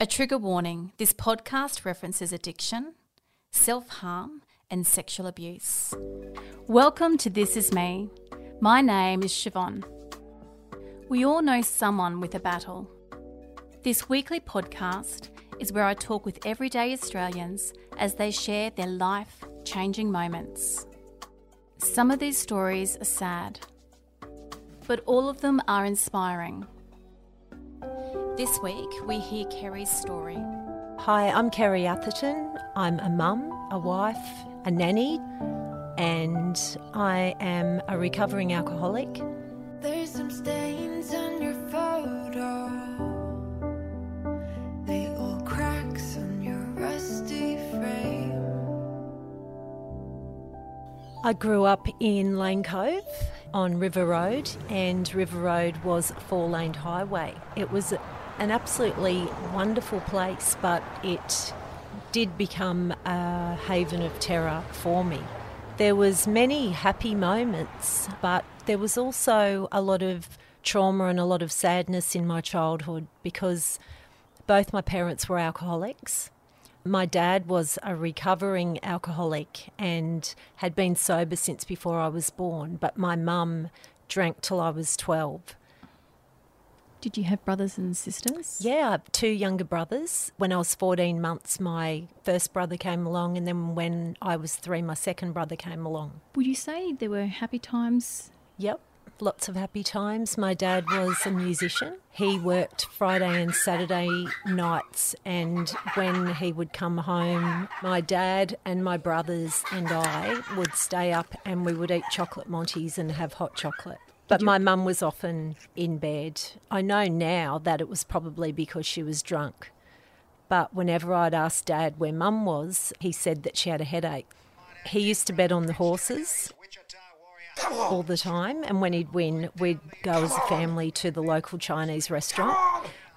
A trigger warning this podcast references addiction, self harm, and sexual abuse. Welcome to This Is Me. My name is Siobhan. We all know someone with a battle. This weekly podcast is where I talk with everyday Australians as they share their life changing moments. Some of these stories are sad, but all of them are inspiring. This week, we hear Kerry's story. Hi, I'm Kerry Atherton. I'm a mum, a wife, a nanny, and I am a recovering alcoholic. There's some stains on your photo. Little cracks on your rusty frame. I grew up in Lane Cove on River Road, and River Road was a four laned highway. It was an absolutely wonderful place, but it did become a haven of terror for me. There was many happy moments, but there was also a lot of trauma and a lot of sadness in my childhood because both my parents were alcoholics. My dad was a recovering alcoholic and had been sober since before I was born, but my mum drank till I was 12. Did you have brothers and sisters? Yeah, I have two younger brothers. When I was 14 months, my first brother came along, and then when I was three, my second brother came along. Would you say there were happy times? Yep, lots of happy times. My dad was a musician. He worked Friday and Saturday nights, and when he would come home, my dad and my brothers and I would stay up and we would eat chocolate Monties and have hot chocolate. But my mum was often in bed. I know now that it was probably because she was drunk. But whenever I'd ask Dad where mum was, he said that she had a headache. He used to bet on the horses all the time, and when he'd win, we'd go as a family to the local Chinese restaurant.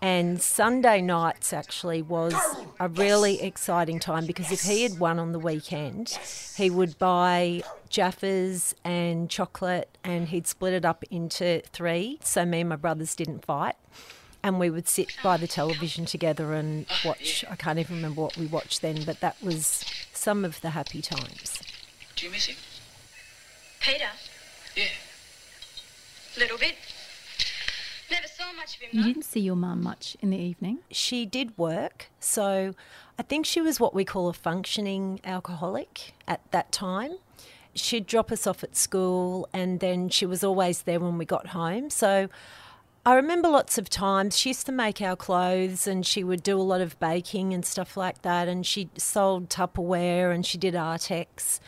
And Sunday nights actually was a really exciting time because if he had won on the weekend, he would buy Jaffas and chocolate and he'd split it up into three so me and my brothers didn't fight. And we would sit by the television together and watch. I can't even remember what we watched then, but that was some of the happy times. Do you miss him? Peter, Yeah. little bit. Never saw much of him. You though. didn't see your mum much in the evening. She did work, so I think she was what we call a functioning alcoholic at that time. She'd drop us off at school and then she was always there when we got home. So I remember lots of times she used to make our clothes and she would do a lot of baking and stuff like that. And she sold Tupperware and she did Artex.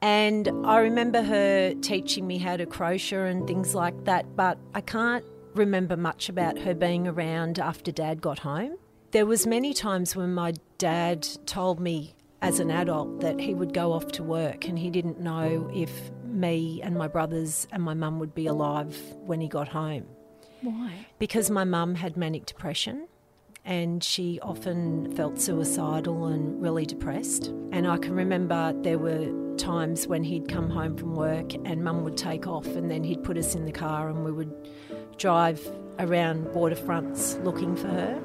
And I remember her teaching me how to crochet and things like that, but I can't remember much about her being around after dad got home. There was many times when my dad told me as an adult that he would go off to work and he didn't know if me and my brothers and my mum would be alive when he got home Why? because my mum had manic depression and she often felt suicidal and really depressed. And I can remember there were times when he'd come home from work and mum would take off and then he'd put us in the car and we would drive around waterfronts looking for her.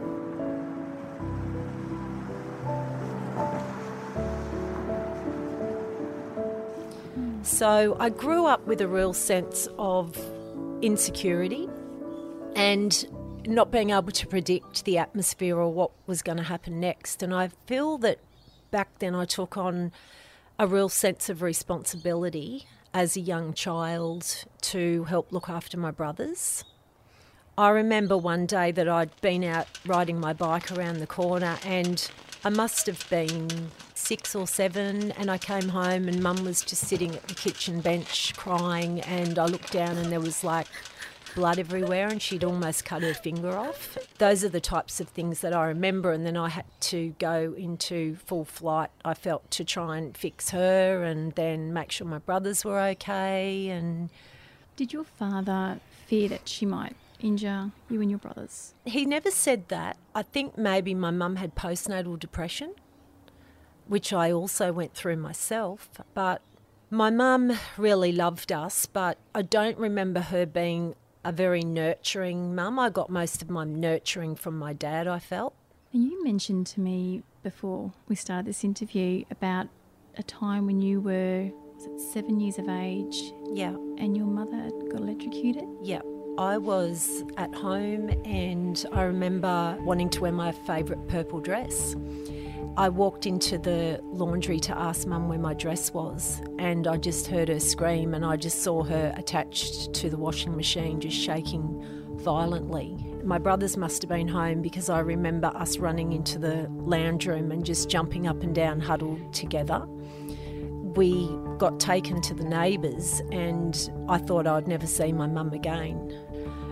So I grew up with a real sense of insecurity and not being able to predict the atmosphere or what was going to happen next. And I feel that back then I took on a real sense of responsibility as a young child to help look after my brothers. I remember one day that I'd been out riding my bike around the corner and I must have been six or seven and I came home and mum was just sitting at the kitchen bench crying and I looked down and there was like blood everywhere and she'd almost cut her finger off. Those are the types of things that I remember and then I had to go into full flight I felt to try and fix her and then make sure my brothers were okay and Did your father fear that she might injure you and your brothers? He never said that. I think maybe my mum had postnatal depression, which I also went through myself. But my mum really loved us, but I don't remember her being a very nurturing mum. I got most of my nurturing from my dad, I felt. And you mentioned to me before we started this interview about a time when you were was it seven years of age Yeah. and your mother got electrocuted. Yeah. I was at home and I remember wanting to wear my favourite purple dress. I walked into the laundry to ask mum where my dress was, and I just heard her scream, and I just saw her attached to the washing machine, just shaking violently. My brothers must have been home because I remember us running into the lounge room and just jumping up and down, huddled together. We got taken to the neighbours, and I thought I'd never see my mum again.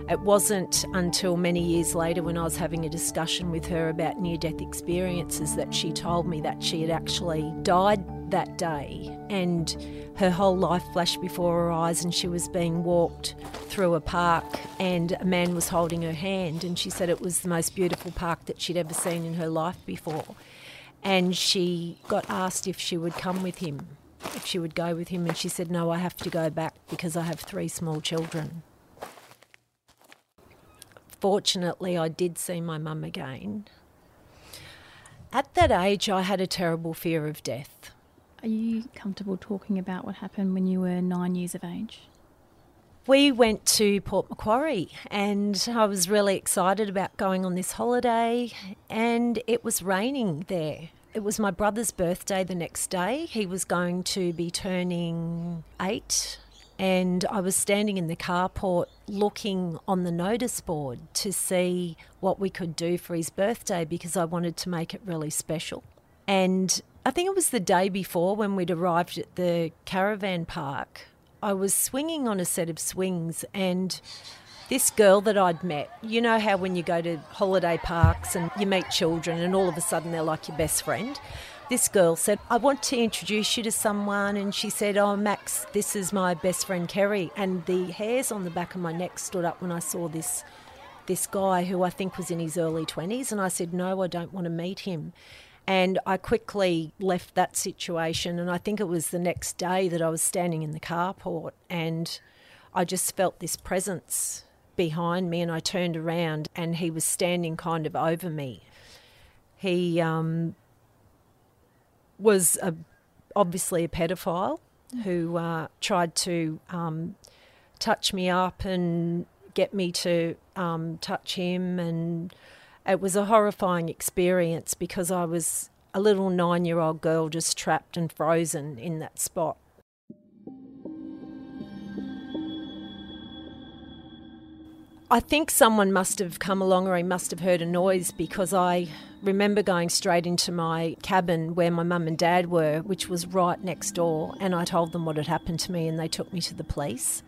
It wasn't until many years later, when I was having a discussion with her about near death experiences, that she told me that she had actually died that day and her whole life flashed before her eyes, and she was being walked through a park, and a man was holding her hand. And she said it was the most beautiful park that she'd ever seen in her life before. And she got asked if she would come with him, if she would go with him, and she said, No, I have to go back because I have three small children. Fortunately, I did see my mum again. At that age, I had a terrible fear of death. Are you comfortable talking about what happened when you were nine years of age? We went to Port Macquarie and I was really excited about going on this holiday, and it was raining there. It was my brother's birthday the next day. He was going to be turning eight, and I was standing in the carport looking on the notice board to see what we could do for his birthday because I wanted to make it really special. And I think it was the day before when we'd arrived at the caravan park. I was swinging on a set of swings, and this girl that I'd met, you know how when you go to holiday parks and you meet children, and all of a sudden they're like your best friend. This girl said, I want to introduce you to someone. And she said, Oh, Max, this is my best friend Kerry. And the hairs on the back of my neck stood up when I saw this this guy who I think was in his early 20s. And I said, No, I don't want to meet him. And I quickly left that situation. And I think it was the next day that I was standing in the carport and I just felt this presence behind me. And I turned around and he was standing kind of over me. He um, was a, obviously a pedophile who uh, tried to um, touch me up and get me to um, touch him. And it was a horrifying experience because I was a little nine year old girl just trapped and frozen in that spot. I think someone must have come along or he must have heard a noise because I remember going straight into my cabin where my mum and dad were, which was right next door, and I told them what had happened to me and they took me to the police.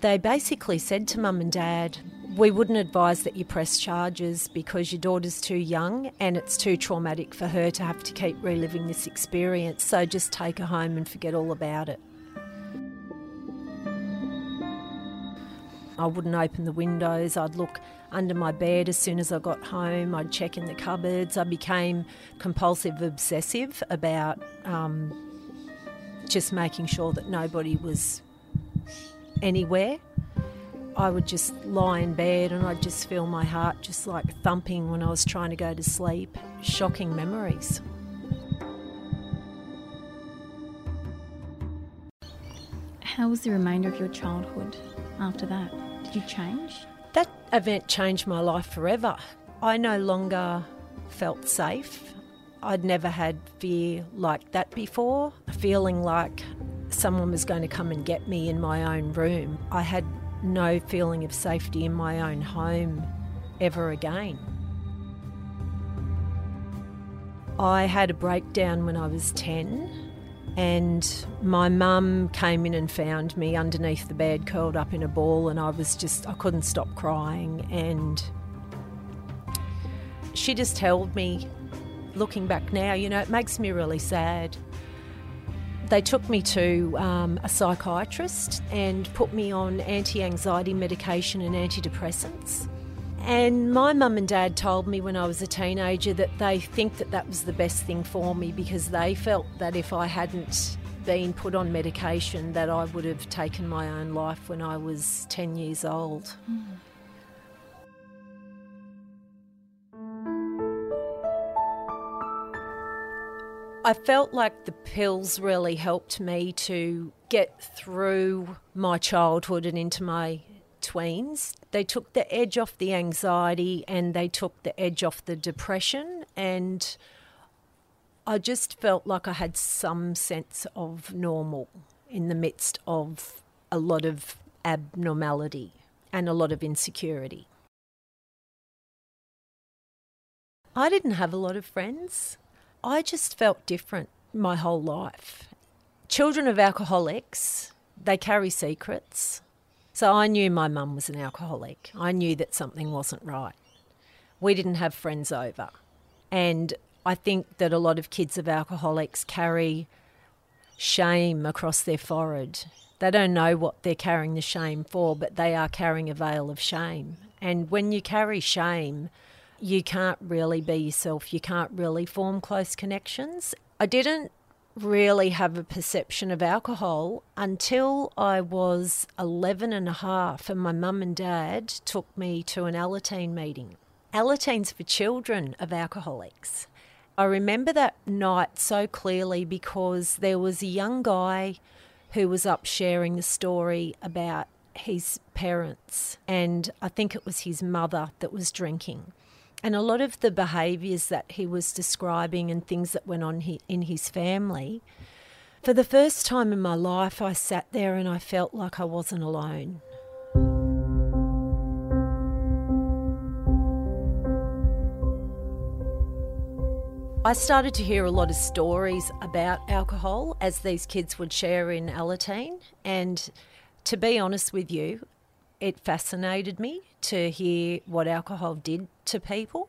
They basically said to mum and dad, We wouldn't advise that you press charges because your daughter's too young and it's too traumatic for her to have to keep reliving this experience, so just take her home and forget all about it. I wouldn't open the windows. I'd look under my bed as soon as I got home. I'd check in the cupboards. I became compulsive obsessive about um, just making sure that nobody was anywhere. I would just lie in bed and I'd just feel my heart just like thumping when I was trying to go to sleep. Shocking memories. How was the remainder of your childhood after that? You change? That event changed my life forever. I no longer felt safe. I'd never had fear like that before, feeling like someone was going to come and get me in my own room. I had no feeling of safety in my own home ever again. I had a breakdown when I was 10, and my mum came in and found me underneath the bed, curled up in a ball, and I was just, I couldn't stop crying. And she just held me. Looking back now, you know, it makes me really sad. They took me to um, a psychiatrist and put me on anti anxiety medication and antidepressants. And my mum and dad told me when I was a teenager that they think that that was the best thing for me because they felt that if I hadn't been put on medication that I would have taken my own life when I was 10 years old. I felt like the pills really helped me to get through my childhood and into my tweens. They took the edge off the anxiety and they took the edge off the depression. And I just felt like I had some sense of normal in the midst of a lot of abnormality and a lot of insecurity. I didn't have a lot of friends. I just felt different my whole life. Children of alcoholics, they carry secrets. So I knew my mum was an alcoholic. I knew that something wasn't right. We didn't have friends over. And I think that a lot of kids of alcoholics carry shame across their forehead. They don't know what they're carrying the shame for, but they are carrying a veil of shame. And when you carry shame, you can't really be yourself. You can't really form close connections. I didn't really have a perception of alcohol until I was 11 and a half and my mum and dad took me to an Alateen meeting. Alateen's for children of alcoholics. I remember that night so clearly because there was a young guy who was up sharing the story about his parents, and I think it was his mother that was drinking. And a lot of the behaviours that he was describing and things that went on in his family, for the first time in my life, I sat there and I felt like I wasn't alone. I started to hear a lot of stories about alcohol as these kids would share in Alateen. And to be honest with you, it fascinated me to hear what alcohol did to people,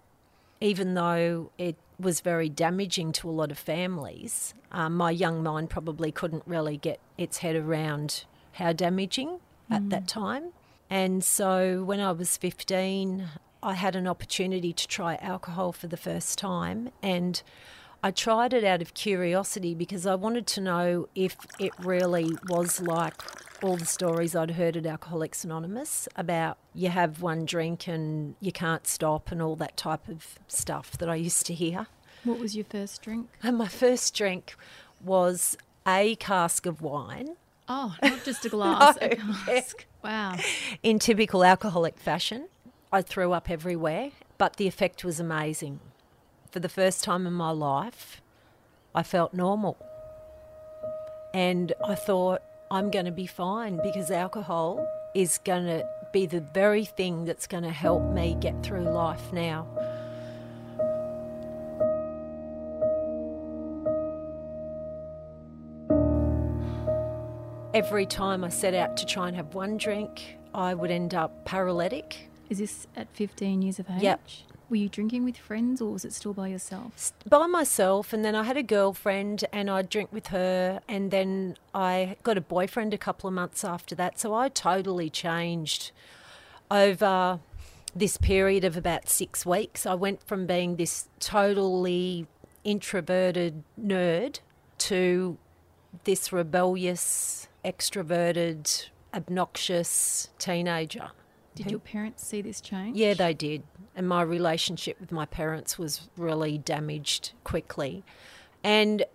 even though it was very damaging to a lot of families. Um, my young mind probably couldn't really get its head around how damaging mm. at that time. And so when I was 15, I had an opportunity to try alcohol for the first time. And I tried it out of curiosity because I wanted to know if it really was like all the stories I'd heard at Alcoholics Anonymous about you have one drink and you can't stop and all that type of stuff that I used to hear. What was your first drink? And my first drink was a cask of wine. Oh, not just a glass, no, a cask. Yeah. Wow. In typical alcoholic fashion, I threw up everywhere, but the effect was amazing. For the first time in my life, I felt normal. And I thought, I'm going to be fine because alcohol is going to be the very thing that's going to help me get through life now. Every time I set out to try and have one drink, I would end up paralytic. Is this at 15 years of age? Yep. Were you drinking with friends or was it still by yourself? By myself, and then I had a girlfriend and I'd drink with her, and then I got a boyfriend a couple of months after that. So I totally changed over this period of about six weeks. I went from being this totally introverted nerd to this rebellious, extroverted, obnoxious teenager. Did your parents see this change? Yeah, they did. And my relationship with my parents was really damaged quickly. And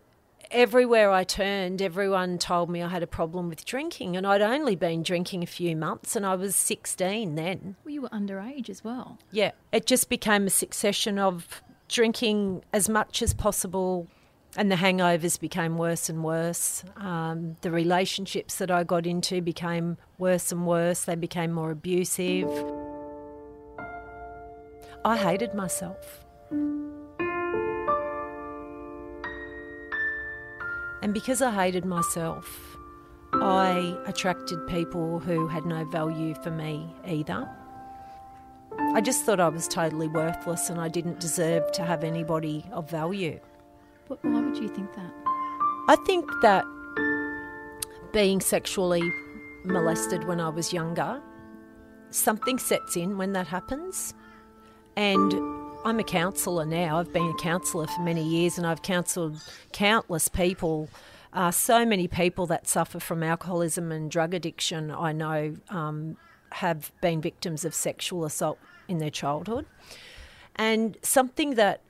everywhere I turned, everyone told me I had a problem with drinking. And I'd only been drinking a few months and I was 16 then. Well, you were underage as well. Yeah. It just became a succession of drinking as much as possible and the hangovers became worse and worse. Um, the relationships that I got into became worse and worse. They became more abusive. I hated myself. And because I hated myself, I attracted people who had no value for me either. I just thought I was totally worthless and I didn't deserve to have anybody of value. Why would you think that? I think that being sexually molested when I was younger, something sets in when that happens. And I'm a counsellor now. I've been a counsellor for many years and I've counselled countless people. Uh, so many people that suffer from alcoholism and drug addiction, I know, um, have been victims of sexual assault in their childhood. And something that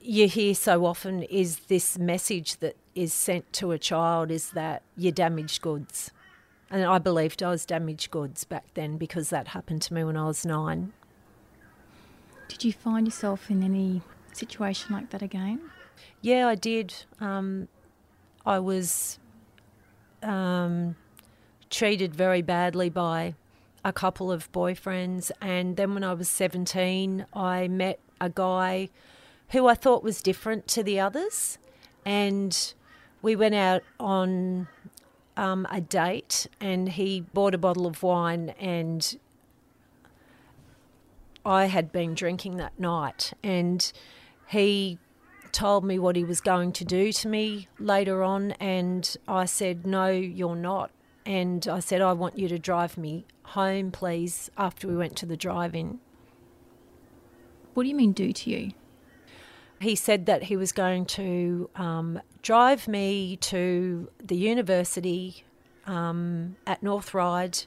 you hear so often is this message that is sent to a child is that you're damaged goods. And I believed I was damaged goods back then because that happened to me when I was nine. Did you find yourself in any situation like that again? Yeah, I did. Um, I was um, treated very badly by a couple of boyfriends. And then when I was 17, I met a guy who I thought was different to the others. And we went out on um, a date, and he bought a bottle of wine, and I had been drinking that night. And he told me what he was going to do to me later on, and I said, No, you're not. And I said, I want you to drive me home, please, after we went to the drive in. What do you mean, do to you? He said that he was going to um, drive me to the university um, at North Ryde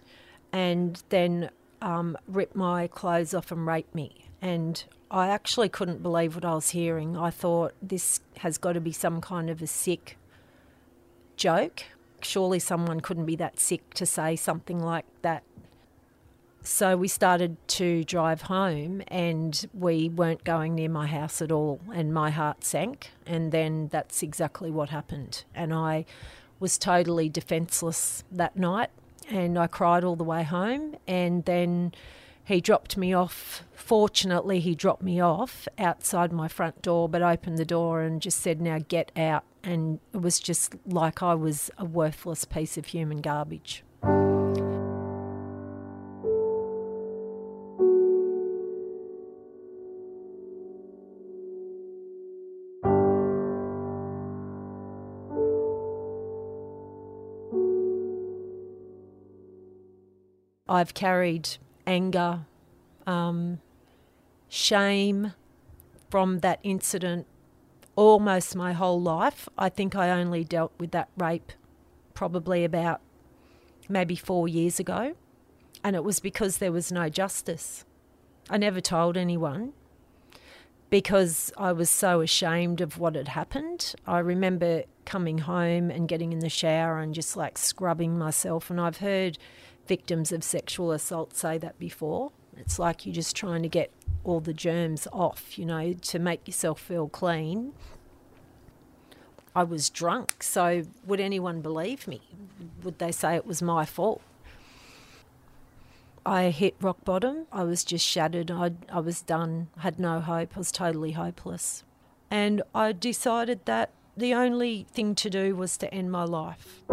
and then um, rip my clothes off and rape me. And I actually couldn't believe what I was hearing. I thought this has got to be some kind of a sick joke. Surely someone couldn't be that sick to say something like that so we started to drive home and we weren't going near my house at all and my heart sank and then that's exactly what happened. And I was totally defenseless that night and I cried all the way home and then he dropped me off. Fortunately he dropped me off outside my front door but opened the door and just said now get out. And it was just like I was a worthless piece of human garbage I've carried anger, um, shame from that incident almost my whole life. I think I only dealt with that rape probably about maybe four years ago, and it was because there was no justice. I never told anyone because I was so ashamed of what had happened. I remember coming home and getting in the shower and just like scrubbing myself, and I've heard victims of sexual assault say that before. It's like you're just trying to get all the germs off, you know, to make yourself feel clean. I was drunk, so would anyone believe me? Would they say it was my fault? I hit rock bottom. I was just shattered. I, I was done, had no hope. I was totally hopeless. And I decided that the only thing to do was to end my life.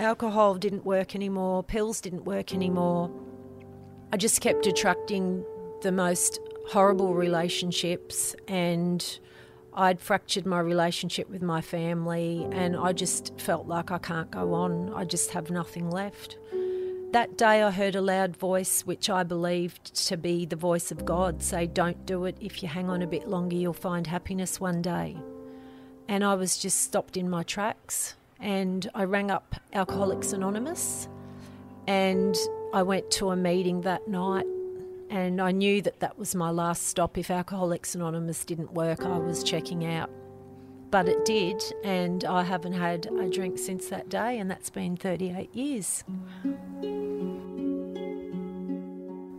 alcohol didn't work anymore, pills didn't work anymore. I just kept attracting the most horrible relationships and I'd fractured my relationship with my family and I just felt like I can't go on. I just have nothing left. That day I heard a loud voice, which I believed to be the voice of God, say, Don't do it. If you hang on a bit longer, you'll find happiness one day. And I was just stopped in my tracks and I rang up Alcoholics Anonymous and I went to a meeting that night and I knew that that was my last stop. If Alcoholics Anonymous didn't work, I was checking out. But it did, and I haven't had a drink since that day, and that's been 38 years.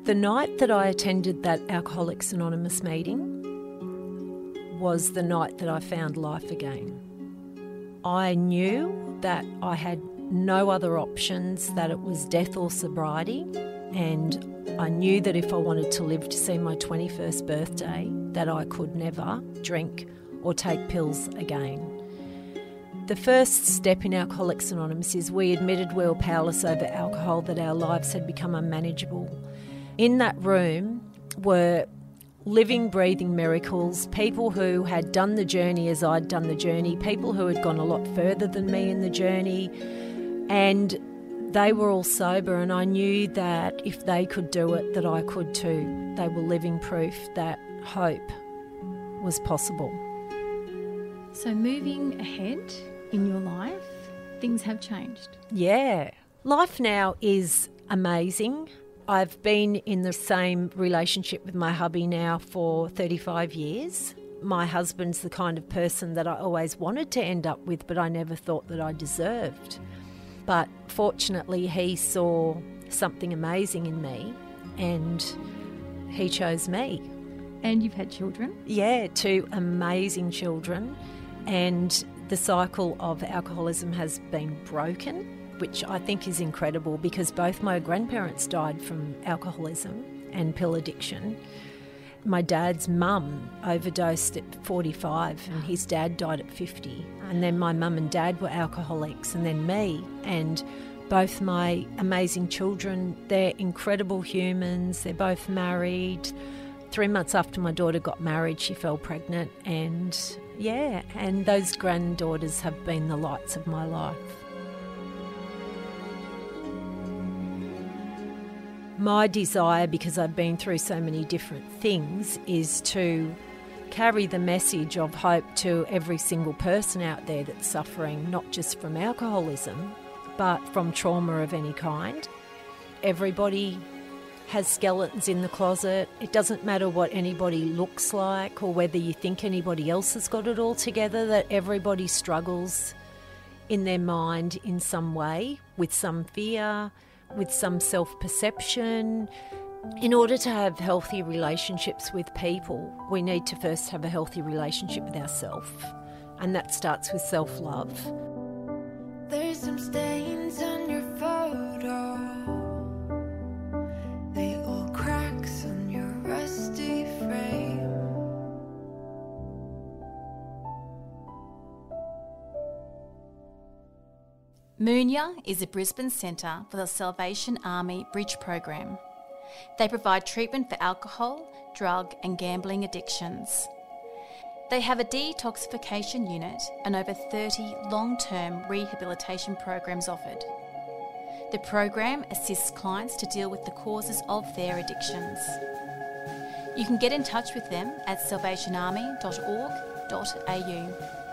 The night that I attended that Alcoholics Anonymous meeting was the night that I found life again. I knew that I had no other options, that it was death or sobriety, and I knew that if I wanted to live to see my 21st birthday, that I could never drink or take pills again. The first step in Alcoholics Anonymous is we admitted we were powerless over alcohol, that our lives had become unmanageable. In that room were living, breathing miracles, people who had done the journey as I'd done the journey, people who had gone a lot further than me in the journey, and they were all sober, and I knew that if they could do it, that I could too. They were living proof that hope was possible. So, moving ahead in your life, things have changed. Yeah, Life now is amazing. I've been in the same relationship with my hubby now for 35 years. My husband's the kind of person that I always wanted to end up with, but I never thought that I deserved. But fortunately, he saw something amazing in me and he chose me. And you've had children? Yeah, two amazing children. And the cycle of alcoholism has been broken which I think is incredible because both my grandparents died from alcoholism and pill addiction. My dad's mum overdosed at 45 and his dad died at 50. And then my mum and dad were alcoholics, and then me. And both my amazing children, they're incredible humans, they're both married. Three months after my daughter got married, she fell pregnant, and yeah, and those granddaughters have been the lights of my life. My desire, because I've been through so many different things, is to carry the message of hope to every single person out there that's suffering, not just from alcoholism, but from trauma of any kind. Everybody has skeletons in the closet. It doesn't matter what anybody looks like or whether you think anybody else has got it all together, that everybody struggles in their mind in some way with some fear, with some self perception. In order to have healthy relationships with people, we need to first have a healthy relationship with ourselves, and that starts with self love. There's some stains Moonyah is a Brisbane centre for the Salvation Army Bridge program. They provide treatment for alcohol, drug, and gambling addictions. They have a detoxification unit and over 30 long term rehabilitation programs offered. The program assists clients to deal with the causes of their addictions. You can get in touch with them at salvationarmy.org.au.